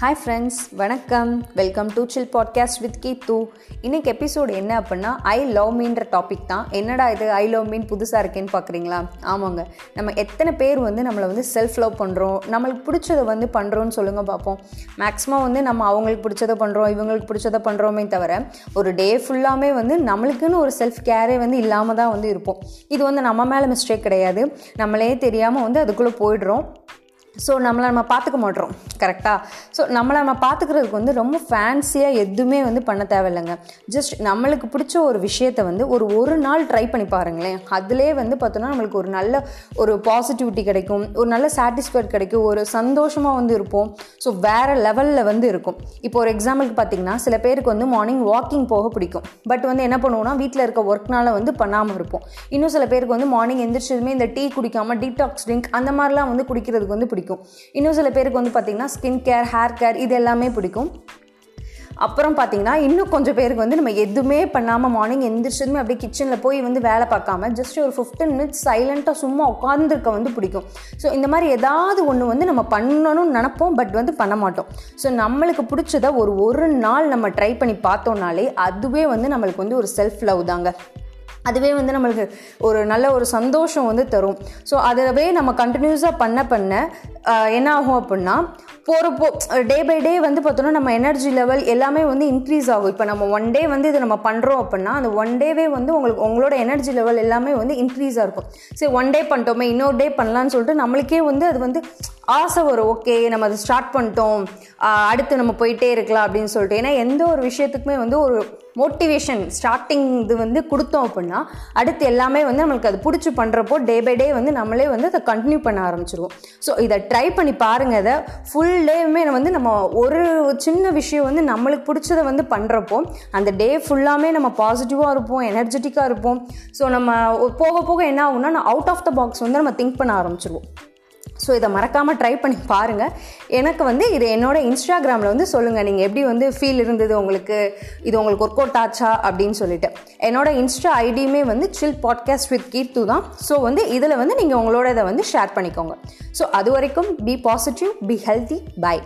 Hi friends வணக்கம். Welcome to chill podcast with Keethu இன்னைக்கு episode என்ன அப்படின்னா ஐ லவ் மீன்ற டாபிக் தான். என்னடா இது ஐ லவ் மீன் புதுசாக இருக்கேன்னு பார்க்குறீங்களா ஆமாங்க. நம்ம எத்தனை பேர் வந்து நம்மளை வந்து செல்ஃப் லவ் பண்ணுறோம் நம்மளுக்கு பிடிச்சதை வந்து பண்ணுறோன்னு சொல்லுங்கள் பார்ப்போம் மேக்ஸிமம் வந்து நம்ம அவங்களுக்கு பிடிச்சதை பண்ணுறோம் இவங்களுக்கு பிடிச்சதை பண்ணுறோமே தவிர ஒரு டே ஃபுல்லாமே வந்து நம்மளுக்குன்னு ஒரு செல்ஃப் கேரே வந்து இல்லாமல் தான் வந்து இருப்போம். இது வந்து நம்ம மேலே மிஸ்டேக் கிடையாது. நம்மளே தெரியாமல் வந்து அதுக்குள்ளே போயிடுறோம். ஸோ நம்மளை நம்ம பார்த்துக்க மாட்டோம். கரெக்டாக ஸோ நம்மளை நம்ம பார்த்துக்கிறதுக்கு வந்து ரொம்ப ஃபேன்சியாக எதுவுமே வந்து பண்ண தேவையில்லைங்க. ஜஸ்ட் நம்மளுக்கு பிடிச்ச ஒரு விஷயத்தை வந்து ஒரு ஒரு நாள் ட்ரை பண்ணி பாருங்களேன். அதிலே வந்து பார்த்தோன்னா நம்மளுக்கு ஒரு நல்ல ஒரு பாசிட்டிவிட்டி கிடைக்கும். ஒரு நல்ல சாட்டிஸ்ஃபைட் கிடைக்கும். ஒரு சந்தோஷமாக வந்து இருப்போம். ஸோ வேறு லெவலில் வந்து இருக்கும். இப்போ ஒரு எக்ஸாம்பிளுக்கு பார்த்தீங்கன்னா சில பேருக்கு வந்து மார்னிங் வாக்கிங் போக பிடிக்கும். பட் வந்து என்ன பண்ணுவோம்னா வீட்டில் இருக்க ஒர்க்னால் வந்து பண்ணாமல் இருப்போம். இன்னும் சில பேருக்கு வந்து மார்னிங் எந்திரிச்சதுமே இந்த டீ குடிக்காமல் டீடாக்ஸ் ட்ரிங்க் அந்த மாதிரிலாம் வந்து குடிக்கிறதுக்கு வந்து பிடிக்கும். இன்னும் சில பேருக்கு வந்து பார்த்திங்கன்னா ஸ்கின் கேர் ஹேர் கேர் இது எல்லாமே பிடிக்கும். அப்புறம் பார்த்தீங்கன்னா இன்னும் கொஞ்சம் பேருக்கு வந்து நம்ம எதுவுமே பண்ணாமல் மார்னிங் எந்திரிச்சதுமே அப்படியே கிச்சனில் போய் வந்து வேலை பார்க்காம ஜஸ்ட் ஒரு ஃபிஃப்டீன் மினிட்ஸ் சைலண்ட்டாக சும்மா உட்காந்துருக்க வந்து பிடிக்கும். ஸோ இந்த மாதிரி ஏதாவது ஒன்று வந்து நம்ம பண்ணணும்னு நினப்போம் பட் வந்து பண்ண மாட்டோம். ஸோ நம்மளுக்கு பிடிச்சத ஒரு ஒரு நாள் நம்ம ட்ரை பண்ணி பார்த்தோம்னாலே அதுவே வந்து நம்மளுக்கு வந்து ஒரு செல்ஃப் லவ் தாங்க. அதுவே வந்து நம்மளுக்கு ஒரு நல்ல ஒரு சந்தோஷம் வந்து தரும். ஸோ அதவே நம்ம கண்டினியூஸாக பண்ண பண்ண என்ன ஆகும் அப்படின்னா போகிறப்போ டே பை டே வந்து பார்த்தோன்னா நம்ம எனர்ஜி லெவல் எல்லாமே வந்து இன்க்ரீஸ் ஆகும். இப்போ நம்ம ஒன் டே வந்து இதை நம்ம பண்ணுறோம் அப்படின்னா அந்த ஒன் டேவே வந்து உங்களுக்கு உங்களோட எனர்ஜி லெவல் எல்லாமே வந்து இன்க்ரீஸாக இருக்கும். சரி ஒன் டே பண்ணிட்டோமே இன்னொரு டே பண்ணலான்னு சொல்லிட்டு நம்மளுக்கே வந்து அது வந்து ஆசை வரும் ஓகே நம்ம அதை ஸ்டார்ட் பண்ணிட்டோம் அடுத்து நம்ம போயிட்டே இருக்கலாம் அப்படின்னு சொல்லிட்டு. ஏன்னா எந்த ஒரு விஷயத்துக்குமே வந்து ஒரு மோட்டிவேஷன் ஸ்டார்டிங் இது வந்து கொடுத்தோம் அப்படின்னா அடுத்து எல்லாமே வந்து நம்மளுக்கு அது பிடிச்சி பண்ணுறப்போ டே பை டே வந்து நம்மளே வந்து அதை கண்டினியூ பண்ண ஆரம்பிச்சிருவோம். ஸோ இதை ட்ரை பண்ணி பாருங்கள் அதை ஃபுல் டேவுமே வந்து நம்ம ஒரு சின்ன விஷயம் வந்து நம்மளுக்கு பிடிச்சதை வந்து பண்ணுறப்போ அந்த டே ஃபுல்லாமே நம்ம பாசிட்டிவாக இருப்போம் எனர்ஜெட்டிக்காக இருப்போம். ஸோ நம்ம போக போக என்ன ஆகும்னா அவுட் ஆஃப் த பாக்ஸ் வந்து நம்ம திங்க் பண்ண ஆரம்பிச்சிருவோம். ஸோ இதை மறக்காமல் ட்ரை பண்ணி பாருங்கள் எனக்கு வந்து இது என்னோட இன்ஸ்டாகிராமில் வந்து சொல்லுங்கள் நீங்கள் எப்படி வந்து ஃபீல் இருந்தது உங்களுக்கு? இது உங்களுக்கு ஒர்க் அவுட் ஆச்சா? அப்படின்னு சொல்லிட்டு. என்னோட இன்ஸ்டா ஐடியுமே வந்து சில் பாட்காஸ்ட் வித் கீர்த்து தான். ஸோ வந்து இதில் வந்து நீங்கள் உங்களோட இதை வந்து ஷேர் பண்ணிக்கோங்க. ஸோ அது வரைக்கும் be positive be healthy bye